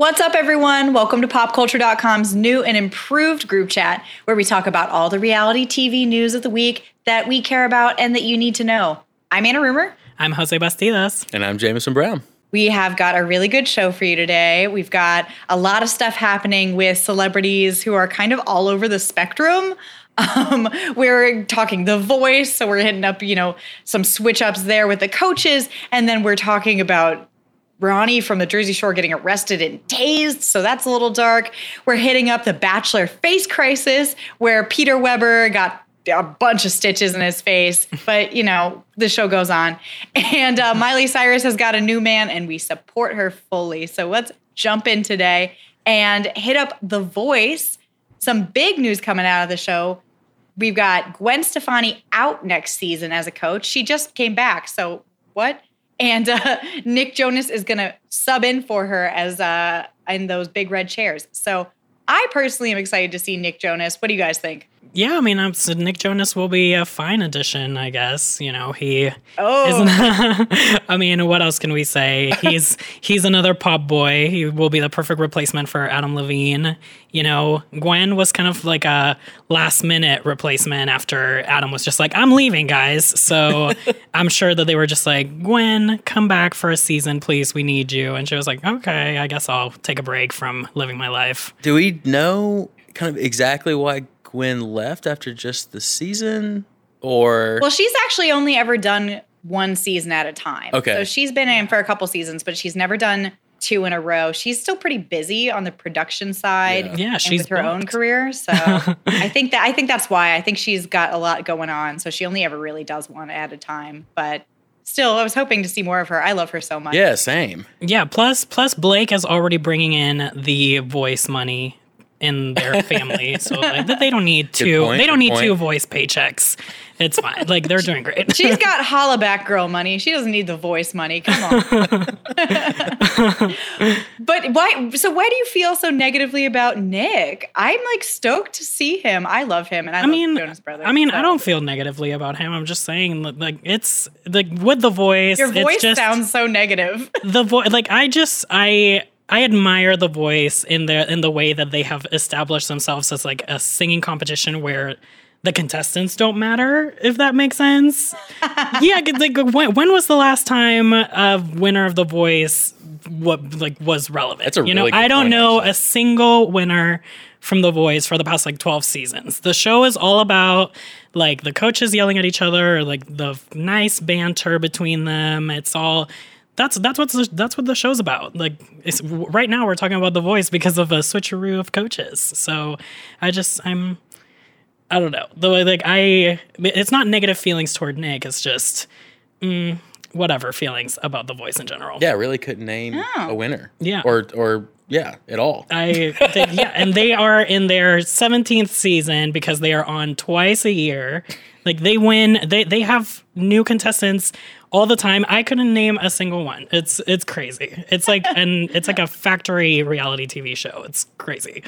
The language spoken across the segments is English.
What's up, everyone? Welcome to PopCulture.com's new and improved group chat where we talk about all the reality TV news of the week that we care about and that you need to know. I'm Anna Rumer. I'm Jose Bastidas. And I'm Jameson Brown. We have got a really good show for you today. We've got a lot of stuff happening with celebrities who are kind of all over the spectrum. Um, we're talking The Voice, so we're hitting up, you know, some switch ups there with the coaches, and then we're talking about Ronnie from the Jersey Shore getting arrested and tased, so that's a little dark. We're hitting up the Bachelor face crisis, where Peter Weber got a bunch of stitches in his face, but you know, the show goes on. And uh, Miley Cyrus has got a new man, and we support her fully. So let's jump in today and hit up The Voice. Some big news coming out of the show. We've got Gwen Stefani out next season as a coach. She just came back. So, what? And uh, Nick Jonas is going to sub in for her as uh, in those big red chairs. So, I personally am excited to see Nick Jonas. What do you guys think? Yeah, I mean, I'm, so Nick Jonas will be a fine addition, I guess. You know, he. Oh. I mean, what else can we say? He's he's another pop boy. He will be the perfect replacement for Adam Levine. You know, Gwen was kind of like a last minute replacement after Adam was just like, "I'm leaving, guys." So I'm sure that they were just like, "Gwen, come back for a season, please. We need you." And she was like, "Okay, I guess I'll take a break from living my life." Do we know kind of exactly why Gwen left after just the season? Or Well, she's actually only ever done one season at a time. Okay. So she's been in for a couple seasons, but she's never done two in a row. She's still pretty busy on the production side. Yeah. Yeah, she's with her own career. So I think that I think that's why. I think she's got a lot going on. So she only ever really does one at a time. But still, I was hoping to see more of her. I love her so much. yeah, same. Yeah, plus plus Blake is already bringing in the voice money in their family, so like, they don't need two. point, They don't need point. two voice paychecks. It's fine. Like they're doing great. She's got holla back girl money. She doesn't need the voice money. Come on. but why? So why do you feel so negatively about Nick? I'm like stoked to see him. I love him, and I, I love mean, Jonas Brothers. I mean, I don't feel negatively about him. I'm just saying, like, it's like with the voice. Your it's voice just, sounds so negative. the voice. Like, I just, I, I admire the voice in the in the way that they have established themselves as like a singing competition where the contestants don't matter. If that makes sense. yeah, like when, when was the last time a winner of the voice what like was relevant? That's a you know, really good I don't point, know actually. a single winner from The Voice for the past like 12 seasons. The show is all about like the coaches yelling at each other or like the nice banter between them. It's all that's that's what's the, that's what the show's about. Like it's, right now we're talking about The Voice because of a switcheroo of coaches. So I just I'm I don't know. The way like I it's not negative feelings toward Nick, it's just mm, whatever feelings about The Voice in general. Yeah, really couldn't name a winner. Yeah. Or or yeah, at all. I think, yeah, and they are in their 17th season because they are on twice a year. Like they win, they they have new contestants all the time. I couldn't name a single one. It's it's crazy. It's like an it's like a factory reality TV show. It's crazy.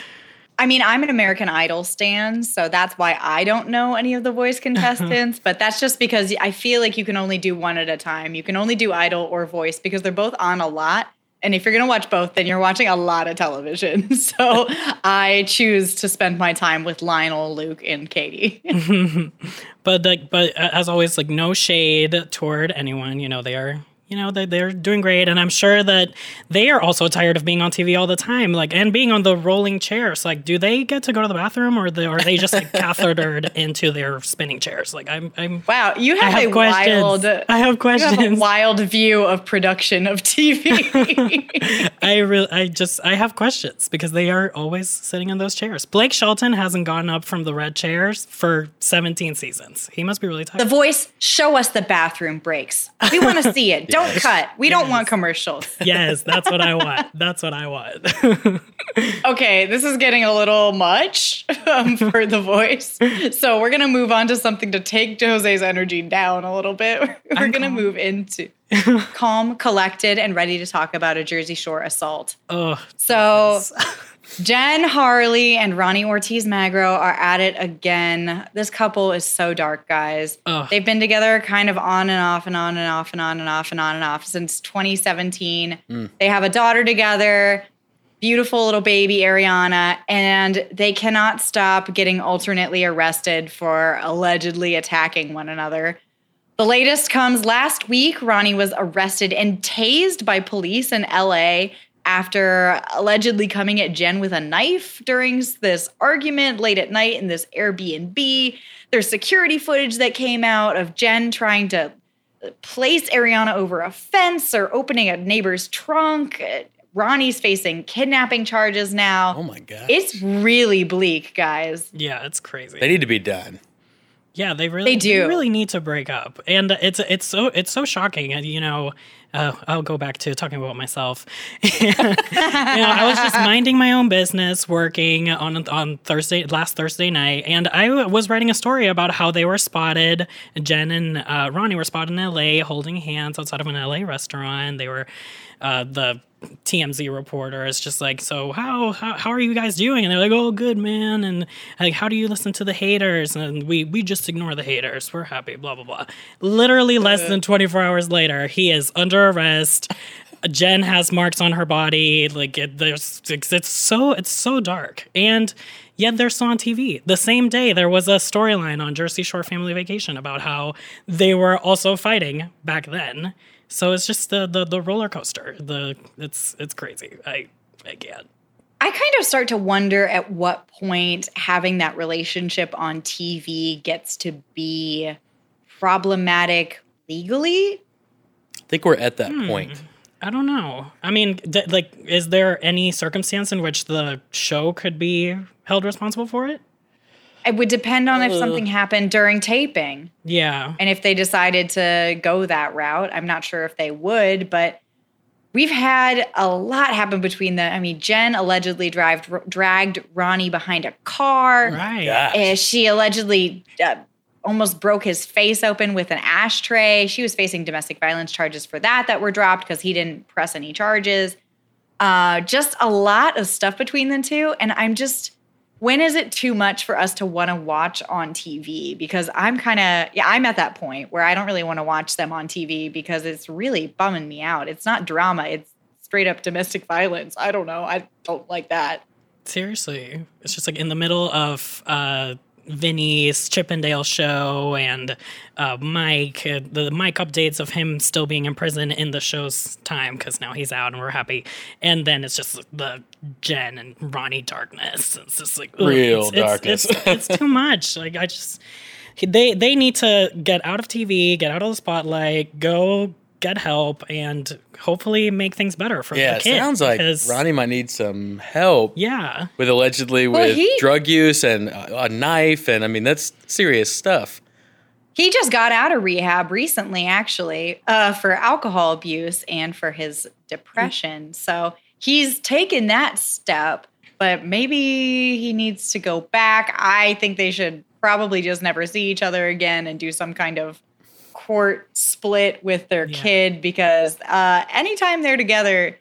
I mean, I'm an American Idol stan, so that's why I don't know any of the voice contestants. but that's just because I feel like you can only do one at a time. You can only do Idol or voice because they're both on a lot. And if you're going to watch both, then you're watching a lot of television. So I choose to spend my time with Lionel, Luke, and Katie. But like, but uh, as always, like no shade toward anyone. You know, they are, you know, they they're doing great, and I'm sure that they are also tired of being on TV all the time, like and being on the rolling chairs. Like, do they get to go to the bathroom, or the, are they just like cathetered into their spinning chairs? Like, I'm, I'm. wow, you have, have a questions. wild. I have You have a questions. wild view of production of TV. I really, I just, I have questions because they are always sitting in those chairs. Blake Shelton hasn't gone up from the red chairs for 17 seasons. He must be really tired. the voice, show us the bathroom breaks. We want to see it. Don't Don't cut. We don't want commercials. yes, that's what I want. That's what I want. Okay, this is getting a little much um, for the voice. So we're gonna move on to something to take Jose's energy down a little bit. We're gonna move into calm, collected, and ready to talk about a Jersey Shore assault. oh, So Jen Harley and Ronnie Ortiz Magro are at it again. This couple is so dark, guys. Ugh. They've been together kind of on and off and on and off and on and off and on and off since 2017. Mm. They have a daughter together, beautiful little baby Ariana, and they cannot stop getting alternately arrested for allegedly attacking one another. The latest comes last week. Ronnie was arrested and tased by police in LA after allegedly coming at Jen with a knife during this argument late at night in this Airbnb. There's security footage that came out of Jen trying to place Ariana over a fence or opening a neighbor's trunk. Ronnie's facing kidnapping charges now. Oh my god. It's really bleak, guys. yeah, it's crazy. they need to be done. Yeah, they really They do. really need to break up, and it's it's so it's so shocking. and, You know, uh, I'll go back to talking about myself. you know, I was just minding my own business, working on on Thursday last Thursday night, and I was writing a story about how they were spotted. Jen and uh, Ronnie were spotted in L.A. holding hands outside of an L.A. restaurant. They were uh, the TMZ reporter is just like, so how, how how are you guys doing? And they're like, oh, good man. And like, how do you listen to the haters? And we we just ignore the haters. We're happy. Blah blah blah. Literally less than 24 hours later, he is under arrest. Jen has marks on her body. Like it, there's it's, it's so it's so dark and. Yet they're still on TV. The same day, there was a storyline on Jersey Shore Family Vacation about how they were also fighting back then. So it's just the the, the roller coaster. The it's it's crazy. I I can't. I kind of start to wonder at what point having that relationship on TV gets to be problematic legally. I think we're at that Hmm. point. I don't know. I mean, d- like, is there any circumstance in which the show could be held responsible for it? It would depend on if something happened during taping Yeah. and if they decided to go that route. I'm not sure if they would, but we've had a lot happen between them. I mean, Jen allegedly drive, dragged Ronnie behind a car. Right. Gosh. She allegedly uh, almost broke his face open with an ashtray. She was facing domestic violence charges for that that were dropped because he didn't press any charges. Uh, just a lot of stuff between the two. And I'm just, when is it too much for us to want to watch on TV? Because I'm kind of, yeah, I'm at that point where I don't really want to watch them on TV because it's really bumming me out. It's not drama, it's straight up domestic violence. I don't know. I don't like that. Seriously. It's just like in the middle of uh Vinny's Chippendale show and uh, Mike, uh, the Mike updates of him still being in prison in the show's time because now he's out and we're happy. And then it's just the Jen and Ronnie darkness. It's just like ugh, Real it's, it's- darkness. It's, it's too much. Like I just they they need to get out of TV, get out of the spotlight, go get help, and hopefully make things better for Yeah, the it kid. sounds like because- Ronnie might need some help Yeah. with allegedly Well, with he- drug use and a, a knife, and I mean that's serious stuff. He just got out of rehab recently, actually, uh, for alcohol abuse and for his depression. So he's taken that step, but maybe he needs to go back. I think they should probably just never see each other again and do some kind of court split with their Yeah. kid because uh, anytime they're together,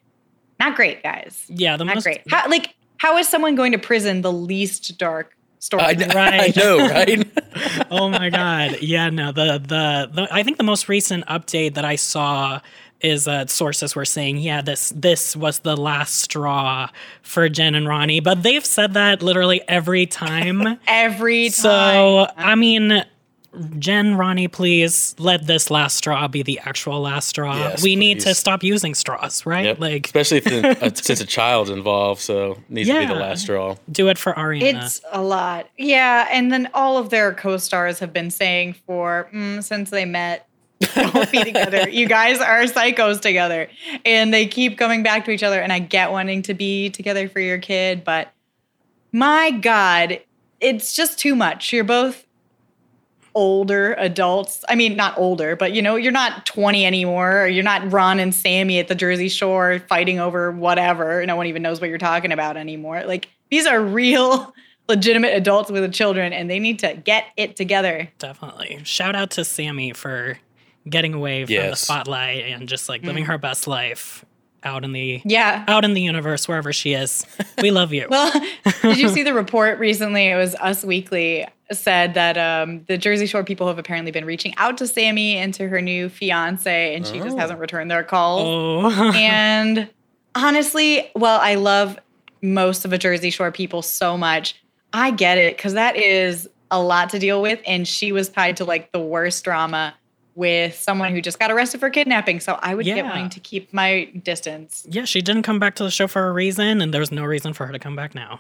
not great, guys. Yeah, the Not most great. How, like, how is someone going to prison the least dark story? I, Right. I know, right? oh my god yeah no the, the the i think the most recent update that i saw is that sources were saying yeah this this was the last straw for jen and ronnie but they've said that literally every time Every time. so i mean jen ronnie please let this last straw be the actual last straw Yes, we need to stop using straws right Yep. like especially if the, uh, since a child's involved, so it needs to be the last straw. do it for ariana It's a lot. Yeah. And then all of their co stars have been saying for mm, since they met, don't be together. You guys are psychos together. And they keep coming back to each other. And I get wanting to be together for your kid, but my God, it's just too much. You're both older adults. I mean, not older, but you know, you're not 20 anymore. Or you're not Ron and Sammy at the Jersey Shore fighting over whatever. No one even knows what you're talking about anymore. Like these are real, legitimate adults with children, and they need to get it together. Definitely. Shout out to Sammy for getting away from the spotlight and just like living mm. her best life out in the Yeah. out in the universe wherever she is. We love you. Well, did you see the report recently? It was Us Weekly said that um, the Jersey Shore people have apparently been reaching out to Sammy and to her new fiance, and she just hasn't returned their calls. oh. and honestly, well, I love most of the Jersey Shore people so much. I get it because that is a lot to deal with. And she was tied to like the worst drama with someone who just got arrested for kidnapping. So I would get Yeah. wanting to keep my distance. yeah, she didn't come back to the show for a reason, and there's no reason for her to come back now.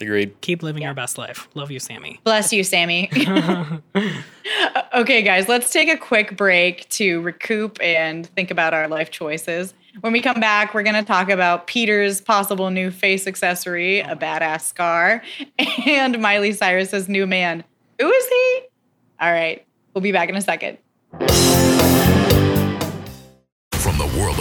Agreed. Keep living your best life. Love you, Sammy. Bless you, Sammy. okay, guys, let's take a quick break to recoup and think about our life choices. When we come back, we're going to talk about Peter's possible new face accessory, a oh badass scar, and Miley Cyrus's new man. Who is he? All right, we'll be back in a second.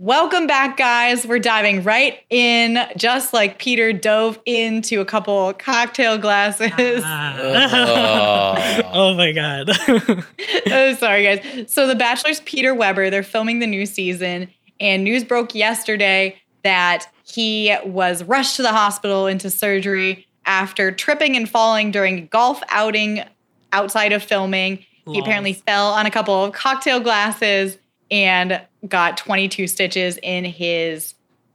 Welcome back, guys. We're diving right in, just like Peter dove into a couple cocktail glasses. Ah. oh my god. oh, sorry, guys. So, The Bachelor's Peter Weber, they're filming the new season, and news broke yesterday that he was rushed to the hospital into surgery after tripping and falling during a golf outing outside of filming. He apparently fell on a couple of cocktail glasses and got 22 stitches in his,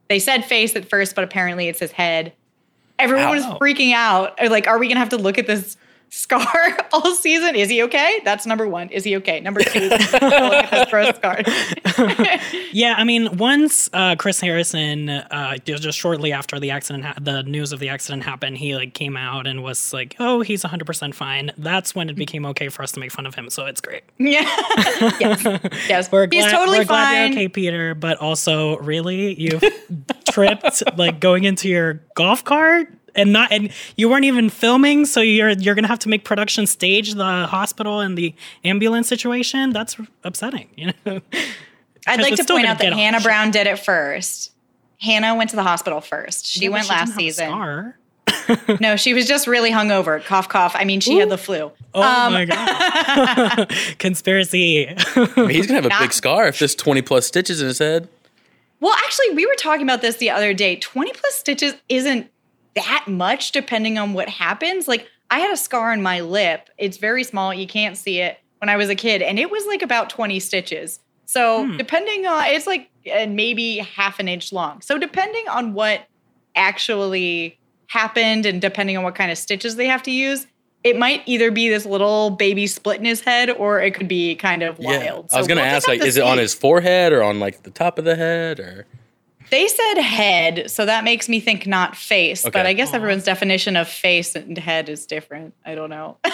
they said face at first, but apparently it's his head. Everyone was freaking out. Like, are we to have to look at this scar all season? Is he okay? That's number one. Is he okay? Number two, look at scar. yeah, I mean, once uh, Chris Harrison, uh, just shortly after the accident, ha- the news of the accident happened, he like came out and was like, "Oh, he's 100 percent fine." That's when it became okay for us to make fun of him. So it's great. yeah. yes. Yes. We're He's glad, totally we're glad fine. you're okay, Peter. But also, really, you tripped like going into your golf cart and not, and you weren't even filming. So you're you're gonna have to make production stage the hospital and the ambulance situation. That's upsetting. You know. i'd like to point out that Hannah the Brown did it first. Hannah went to the hospital first. She Yeah, but went last didn't have a season. No, she was just really hungover. Cough, cough. I mean, she had the flu. Oh Um, my god! Conspiracy. I mean, he's gonna have a Not- big scar if there's 20 plus stitches in his head. Well, actually, we were talking about this the other day. 20 plus stitches isn't that much depending on what happens. Like, I had a scar on my lip. It's very small. You can't see it when I was a kid, and it was like about 20 stitches. So, depending on, it's like uh, maybe half an inch long. So, depending on what actually happened and depending on what kind of stitches they have to use, it might either be this little baby split in his head or it could be kind of wild. Yeah. I was gonna we'll ask, like, is it on his forehead or on like the top of the head or? They said head, so that makes me think not face. But I guess everyone's definition of face and head is different. I don't know.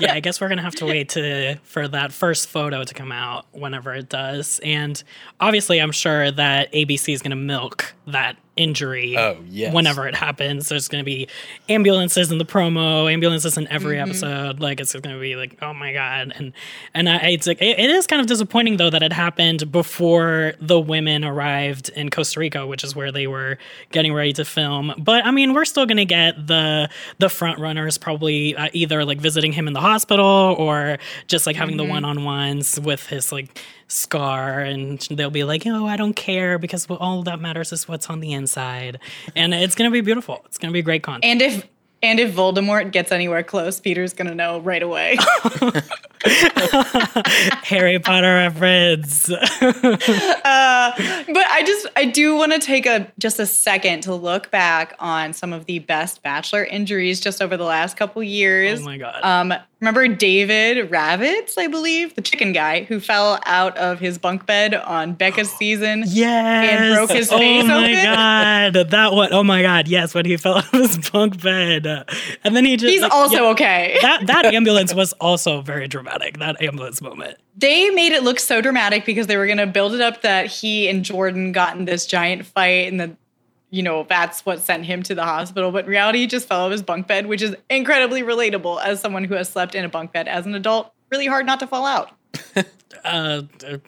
yeah, I guess we're gonna have to wait to for that first photo to come out whenever it does. And obviously, I'm sure that ABC is gonna milk that injury. Oh, yes. Whenever it happens, there's gonna be ambulances in the promo, ambulances in every Mm-hmm. episode. Like it's gonna be like, oh my god, and and I, it's like it, it is kind of disappointing though that it happened before the women arrived in Costa Rica, which is where they were getting ready to film. But I mean, we're still gonna get the the front runners probably uh, either like visiting him in the hospital or just like having the one on ones with his like scar, and they'll be like, oh, I don't care because all that matters is what's on the inside, and it's gonna be beautiful. It's gonna be great content. and if and if Voldemort gets anywhere close, Peter's gonna know right away. Harry Potter reference. but I just I do want to take a just a second to look back on some of the best Bachelor injuries just over the last couple years. Oh my God. Um, Remember David Ravitz, I believe, the chicken guy who fell out of his bunk bed on Becca's season. Yes. And broke his oh face Oh my open. god, that one. Oh my god, yes, when he fell out of his bunk bed, and then he just. He's like, also yeah, okay. That that ambulance was also very dramatic. That ambulance moment. they made it look so dramatic because they were going to build it up that he and Jordan got in this giant fight and then you know that's what sent him to the hospital but in reality he just fell out of his bunk bed which is incredibly relatable as someone who has slept in a bunk bed as an adult really hard not to fall out Uh, uh,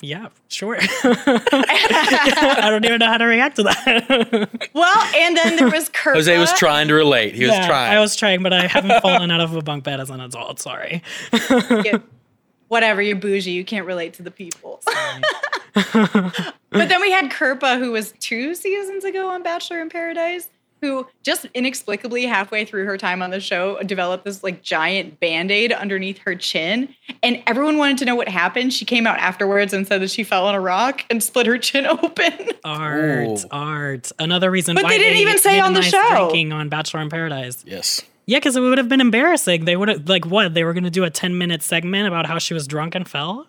yeah, sure. I don't even know how to react to that. well and then there was Kirpa. Jose was trying to relate. He was trying. I was trying, but I haven't fallen out of a bunk bed as an adult. Sorry. Yeah, whatever you're bougie you can't relate to the people but then we had Kirpa, who was two seasons ago on Bachelor in Paradise who just inexplicably halfway through her time on the show developed this like giant band-aid underneath her chin and everyone wanted to know what happened she came out afterwards and said that she fell on a rock and split her chin open Art, Ooh. art. Another reason But why they didn't even say on the demonized show. drinking on Bachelor in Paradise. yes. Yeah, because it would have been embarrassing. They would have like what? They were going to do a ten minute segment about how she was drunk and fell.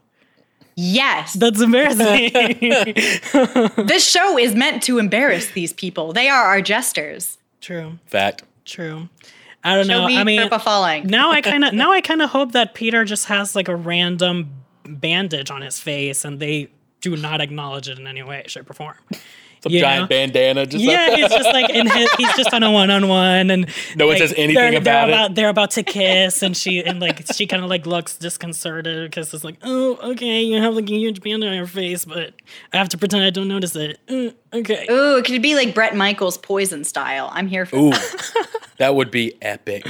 Yes That's embarrassing. this show is meant to embarrass these people they are our jesters true, Fact. true. I don't show know. me I mean, falling now I kind of now I kind of hope that Peter just has like a random bandage on his face and they do not acknowledge it in any way, shape, or form. Some Yeah. giant bandana. Just yeah, like he's just like in his, he's just on a one on one, and No one like, says anything they're, about it. they're About, they're about to kiss, and she and like she kind of like looks disconcerted because it's like, oh, okay, you have like a huge band on your face, but I have to pretend I don't notice it. Uh, okay, Ooh, it could be like Bret Michaels poison style. I'm here for Ooh, that. that would be epic.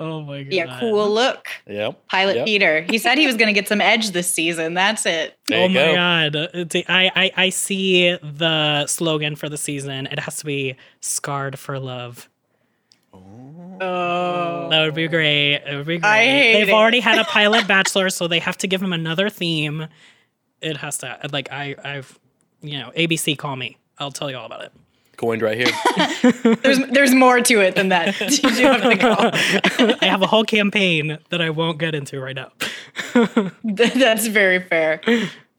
Oh my god, Yeah, cool look. Yep. Pilot Yep. Peter. He said he was going to get some edge this season. That's it. There oh my go. god! Uh, it's- I, I I see the slogan for the season. It has to be "Scarred for Love." Oh. That would be great. It would be great. I hate They've it. already had a pilot bachelor, so they have to give him another theme. It has to like I I've you know ABC call me. I'll tell you all about it. Coined right here. There's there's more to it than that. you have to go. I have a whole campaign that I won't get into right now. That's very fair.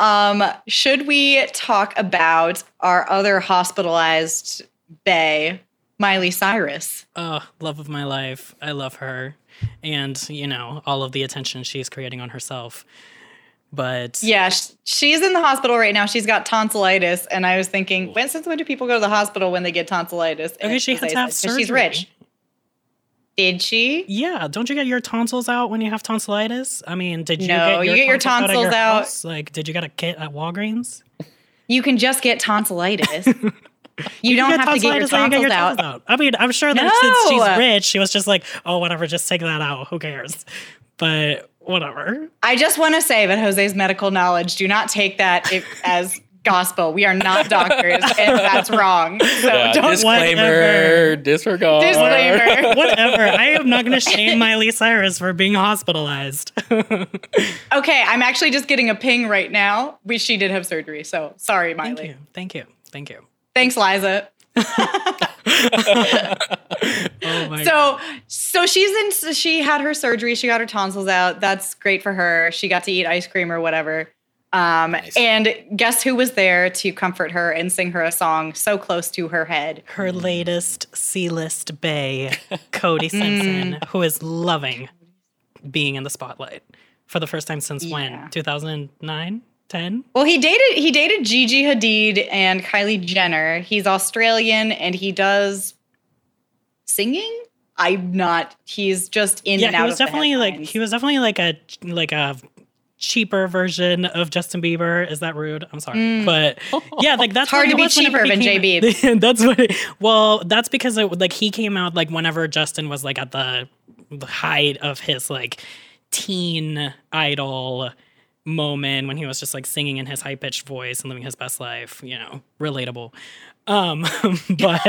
Um, should we talk about our other hospitalized Bay, Miley Cyrus? Oh, love of my life. I love her. And, you know, all of the attention she's creating on herself. But Yeah, she's in the hospital right now. She's got tonsillitis, and I was thinking, when since when do people go to the hospital when they get tonsillitis? And Okay, she had to have 'cause She's rich. Did she? yeah, don't you get your tonsils out when you have tonsillitis? I mean, did you No, get your you get your tonsils out? your out-? Like, did you get a kit at Walgreens? You can just get tonsillitis. you don't get have to get your tonsillitis or you tonsils get out. tonsils I mean, I'm sure that since she's rich, she was just like, oh, whatever, just take that out. Who cares? But whatever. I just want to say that Jose's medical knowledge, do not take that if, as gospel. We are not doctors, and that's wrong. So Yeah, don't disclaimer, disregard. Disclaimer. Whatever. I am not going to shame Miley Cyrus for being hospitalized. Okay, I'm actually just getting a ping right now. We she did have surgery, so sorry, Miley. Thank you. Thank you. Thank you. Thanks, Liza. Oh So so she's in so she had her surgery, she got her tonsils out. That's great for her. She got to eat ice cream or whatever. Um, and guess who was there to comfort her and sing her a song so close to her head? her latest C-list bay, Cody Simpson, Mm. who is loving being in the spotlight for the first time since Yeah. when? 2009, 10? Well, he dated he dated Gigi Hadid and Kylie Jenner. He's Australian and he does singing. I'm not. He's just in Yeah, and he out was of the definitely like he was definitely like a like a cheaper version of Justin Bieber. Is that rude? I'm sorry, but yeah, like that's Mm. hard to be cheaper than J-Beeb. that's what. It, well, that's because it, like he came out like whenever Justin was like at the, the height of his like teen idol moment when he was just like singing in his high pitched voice and living his best life. You know, relatable. Um, but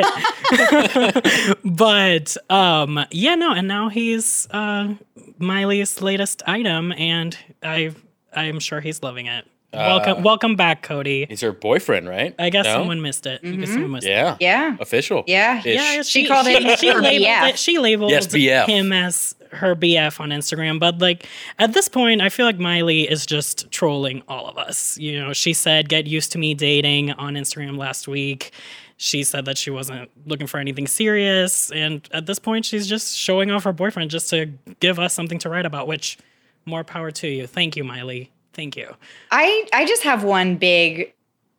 but um, yeah, no, and now he's uh Miley's latest item, and I I'm sure he's loving it. welcome, welcome back, Cody. He's her boyfriend, right? I guess No? someone missed it. I guess someone missed. Yeah. Mm-hmm. yeah. Official. Yeah. Ish. Yeah, She called it her labeled BF. it. She labeled Yes, BF. him as her BF on Instagram, but like at this point, I feel like Miley is just trolling all of us. You know, she said, "Get used to me dating" on Instagram last week. She said that she wasn't looking for anything serious, and at this point, she's just showing off her boyfriend just to give us something to write about. Which, more power to you. Thank you, Miley. Thank you. I I just have one big,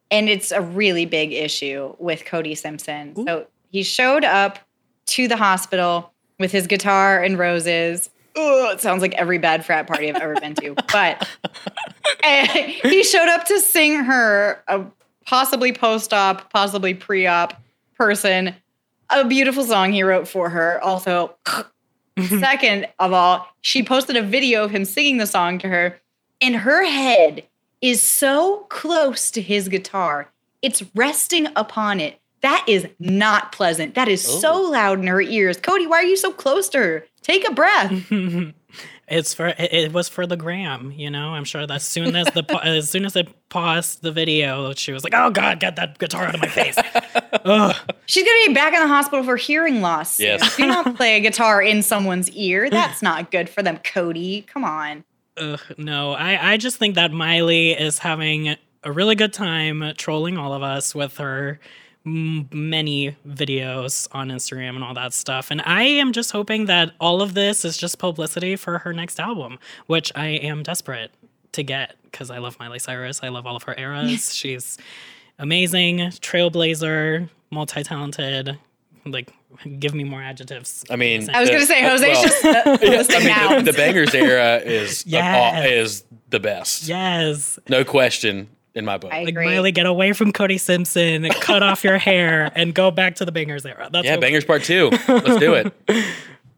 and it's a really big issue with Cody Simpson. So he showed up to the hospital with his guitar and roses. Ugh, it sounds like every bad frat party I've ever been to. But eh, he showed up to sing her a possibly post-op, possibly pre-op person a beautiful song he wrote for her. Also, second of all, she posted a video of him singing the song to her, and her head is so close to his guitar. It's resting upon it. That is not pleasant. That is so oh. loud in her ears. Cody, why are you so close to her? Take a breath. It's for it, it was for the gram, you know. I'm sure that as soon as the as soon as they paused the video, she was like, "Oh God, get that guitar out of my face!" Ugh. She's gonna be back in the hospital for hearing loss. Yes. Do not play a guitar in someone's ear. That's not good for them, Cody. Come on. Ugh, no, I, I just think that Miley is having a really good time trolling all of us with her many videos on Instagram and all that stuff. And I am just hoping that all of this is just publicity for her next album, which I am desperate to get because I love Miley Cyrus. I love all of her eras. She's amazing, trailblazer, multi talented. Like, give me more adjectives. I mean, I was gonna say, Jose's well, just, uh, yeah, I mean, the, the bangers era is Yes. is the best. Yes. No question in my book. I Like Miley, get away from Cody Simpson, cut off your hair, and go back to the Bangers era. That's yeah, what- bangers part two. Let's do it.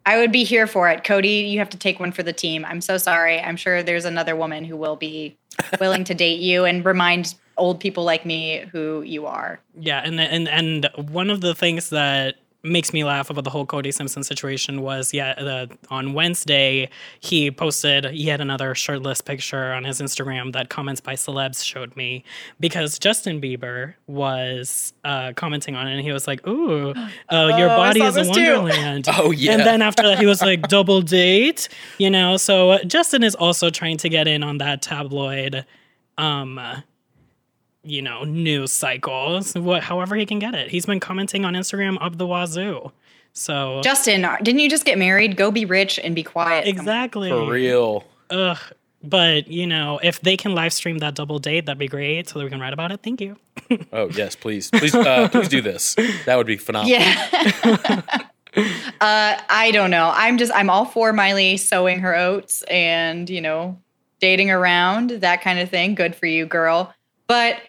I would be here for it. Cody, you have to take one for the team. I'm so sorry. I'm sure there's another woman who will be willing to date you and remind old people like me who you are. Yeah, and and and one of the things that makes me laugh about the whole Cody Simpson situation was yeah, the, on Wednesday he posted yet another shirtless picture on his Instagram that comments by celebs showed me because Justin Bieber was uh, commenting on it and he was like, "Ooh, uh, your Oh, I body is a wonderland." Oh, yeah. And then after that he was like, "Double date," you know. So uh, Justin is also trying to get in on that tabloid. Um, you know, news cycles, what, however he can get it. He's been commenting on Instagram up the wazoo. So Justin, didn't you just get married? Go be rich and be quiet. exactly For real. Ugh. But you know, if they can live stream that double date, that'd be great, so that we can write about it. Thank you. Oh yes, please, please, uh, please do this. That would be phenomenal. Yeah. uh, I don't know. I'm just I'm all for Miley sowing her oats and you know dating around that kind of thing. Good for you, girl. But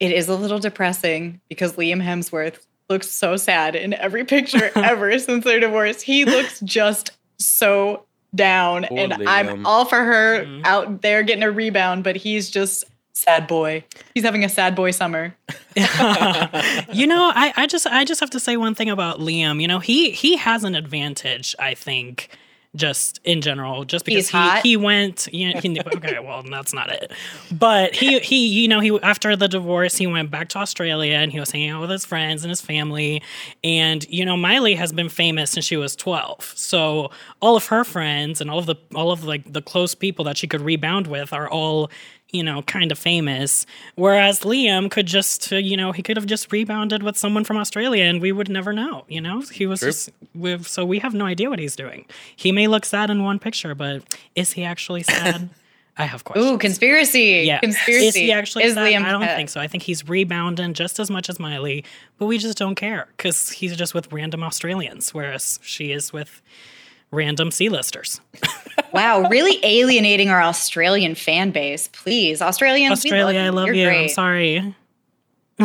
it is a little depressing because Liam Hemsworth looks so sad in every picture ever since their divorce. He looks just so down, Poor and Liam. I'm all for her mm-hmm. out there getting a rebound. But he's just sad boy. He's having a sad boy summer. you know, I, I just I just have to say one thing about Liam. You know, he he has an advantage, I think, just in general, just because He's he, hot? he went. You know, he, okay, well, that's not it. But he he you know he after the divorce he went back to Australia and he was hanging out with his friends and his family. And you know, Miley has been famous since she was twelve, so all of her friends and all of the all of like the close people that she could rebound with are all you know, kind of famous. Whereas Liam could just, uh, you know, he could have just rebounded with someone from Australia and we would never know, you know? He was True. just, with, so we have no idea what he's doing. He may look sad in one picture, but is he actually sad? I have questions. Ooh, conspiracy. Yeah. Conspiracy. Is he actually Is sad? Liam I don't sad? think so. I think he's rebounding just as much as Miley, but we just don't care because he's just with random Australians, whereas she is with random C-listers. Wow, really alienating our Australian fan base. Please, Australians, we Australia, I love You're you. I'm sorry.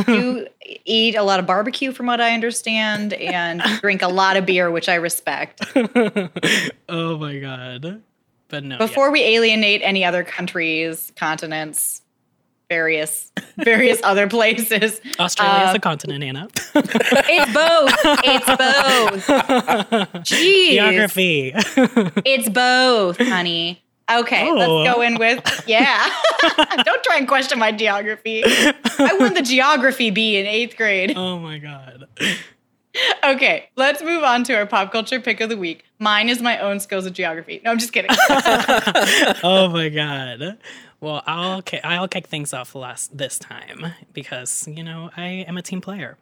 You eat a lot of barbecue, from what I understand, and drink a lot of beer, which I respect. oh my god. But no. yeah. Before we alienate any other countries, continents, various various other places, Australia is a um, continent, Anna. it's both. It's both. Jeez, Geography. it's both, honey. Okay, Oh. let's go oh. in with yeah. Don't try and question my geography. I won the geography bee in eighth grade. oh my god. Okay, let's move on to our pop culture pick of the week. Mine is my own skills of geography. No, I'm just kidding. oh my god. Well, I'll ki- I'll kick things off last this time because you know I am a team player.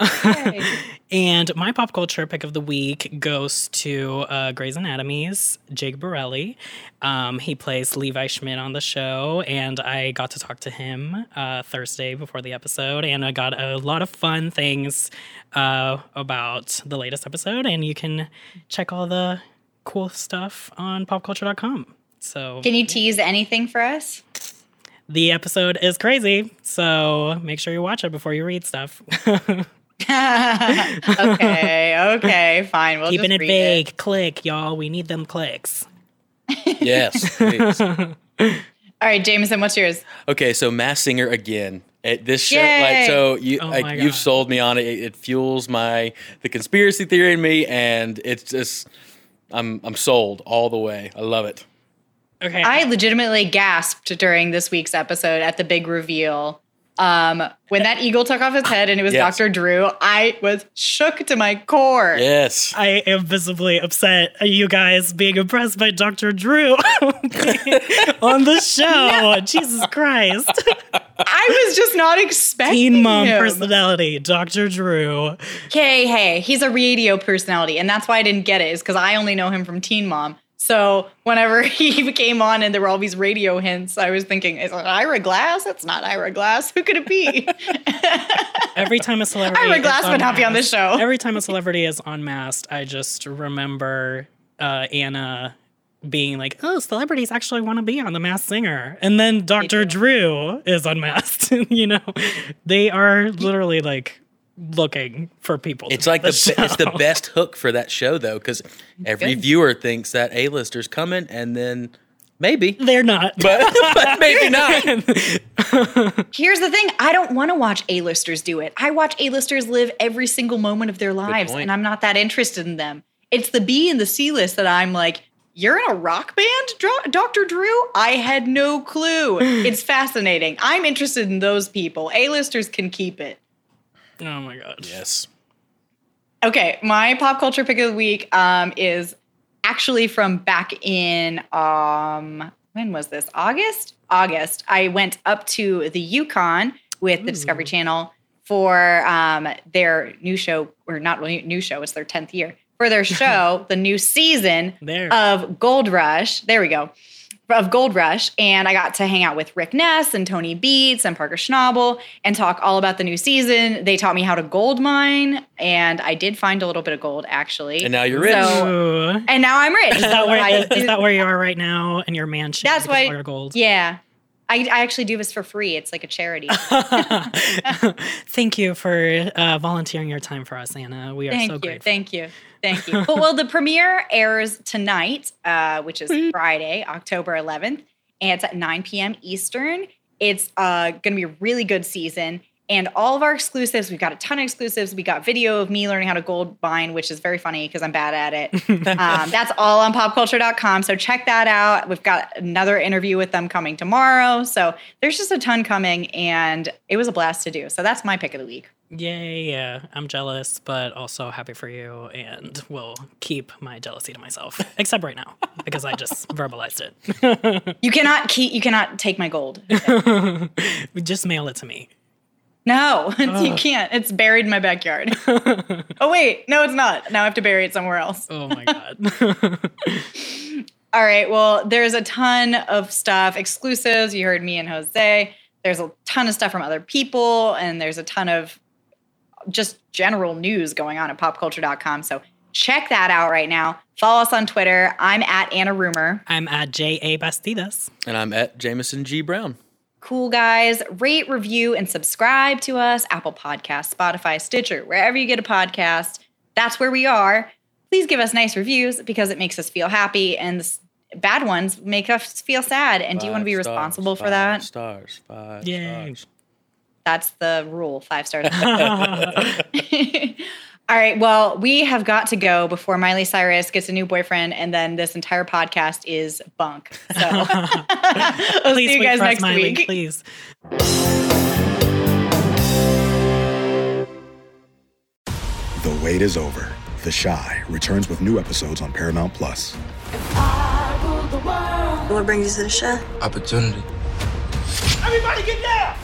and my pop culture pick of the week goes to uh, Grey's Anatomy's Jake Borelli. Um, he plays Levi Schmitt on the show, and I got to talk to him uh, Thursday before the episode, and I got a lot of fun things uh, about the latest episode. And you can check all the cool stuff on popculture.com. So Can you tease anything for us? the episode is crazy, so make sure you watch it before you read stuff. okay, okay, fine. We'll Keeping just it read vague. Click, y'all. We need them clicks. Yes. All right, Jameson, what's yours? Okay, so Masked Singer again. It, this show, like, so you oh like, you've sold me on it. it. It fuels my the conspiracy theory in me, and it's just, I'm, I'm sold all the way. I love it. Okay. I legitimately gasped during this week's episode at the big reveal. Um, when that eagle took off his head and it was Yes. Dr. Drew, I was shook to my core. Yes. I am visibly upset at you guys being impressed by Dr. Drew on the show. Jesus Christ. I was just not expecting Teen mom him. personality, Dr. Drew. Okay, hey, he's a radio personality, and that's why I didn't get it, is because I only know him from Teen Mom. So whenever he came on and there were all these radio hints, I was thinking, is it Ira Glass? It's not Ira Glass. Who could it be? Every time a celebrity Ira Glass would not be on the show. Every time a celebrity is unmasked, I just remember uh, Anna being like, "Oh, celebrities actually want to be on The Masked Singer," and then Dr. Drew is unmasked. you know, they are literally like looking for people. It's like the, on be- it's the best hook for that show though, because every Good. viewer thinks that A-lister's coming, and then maybe, They're not. but, but maybe not. Here's the thing I don't want to watch A-listers do it. I watch A-listers live every single moment of their lives, and I'm not that interested in them. It's the B and the C list that I'm like, you're in a rock band, Dr- Dr. Drew? I had no clue. it's fascinating. I'm interested in those people. A-listers can keep it. Oh my god. Yes. Okay, my pop culture pick of the week um, is actually from back in um, when was this? August. August. I went up to the Yukon with the Discovery Channel for um, their new show, or not really new show. It's their tenth year for their show, the new season There. of Gold Rush. There we go. Of Gold Rush, and I got to hang out with Rick Ness and Tony Beets and Parker Schnabel and talk all about the new season. They taught me how to gold mine, and I did find a little bit of gold actually. And now you're rich. So- and now I'm rich. Is that, where, I is, that where you are right now in your mansion? That's why. of all your gold. Yeah, I, I actually do this for free. It's like a charity. Thank you for uh, volunteering your time for us, Anna. We are Thank so you. grateful. Thank you. Thank you. but well, the premiere airs tonight, uh, which is Friday, October 11th, and it's at 9 p.m. Eastern. It's uh, going to be a really good season. And all of our exclusives, we've got a ton of exclusives. We got video of me learning how to gold mine, which is very funny because I'm bad at it. um, that's all on popculture.com. So check that out. We've got another interview with them coming tomorrow. So there's just a ton coming, and it was a blast to do. So that's my pick of the week. Yay, yeah. I'm jealous, but also happy for you, and will keep my jealousy to myself. Except right now, because I just verbalized it. You cannot keep. You cannot take my gold. just mail it to me. No, you can't. It's buried in my backyard. oh wait, no, it's not. Now I have to bury it somewhere else. Oh my god. All right. Well, there's a ton of stuff, exclusives. You heard me and Jose. There's a ton of stuff from other people, and there's a ton of just general news going on at popculture.com. So check that out right now. Follow us on Twitter. I'm at Anna Rumer. I'm at J.A. Bastidas. And I'm at Jameson G. Brown. Cool guys. Rate, review, and subscribe to us. Apple Podcasts, Spotify, Stitcher, wherever you get a podcast. That's where we are. Please give us nice reviews because it makes us feel happy, and the bad ones make us feel sad. And do you want to be Five stars, responsible for five that? Stars, five Yay. stars. That's the rule. Five stars. All right. Well, we have got to go before Miley Cyrus gets a new boyfriend, and then this entire podcast is bunk. So we'll see you guys next Miley, week. please. The wait is over. The Chi returns with new episodes on Paramount Plus. What brings you to the show? Opportunity. Everybody get down!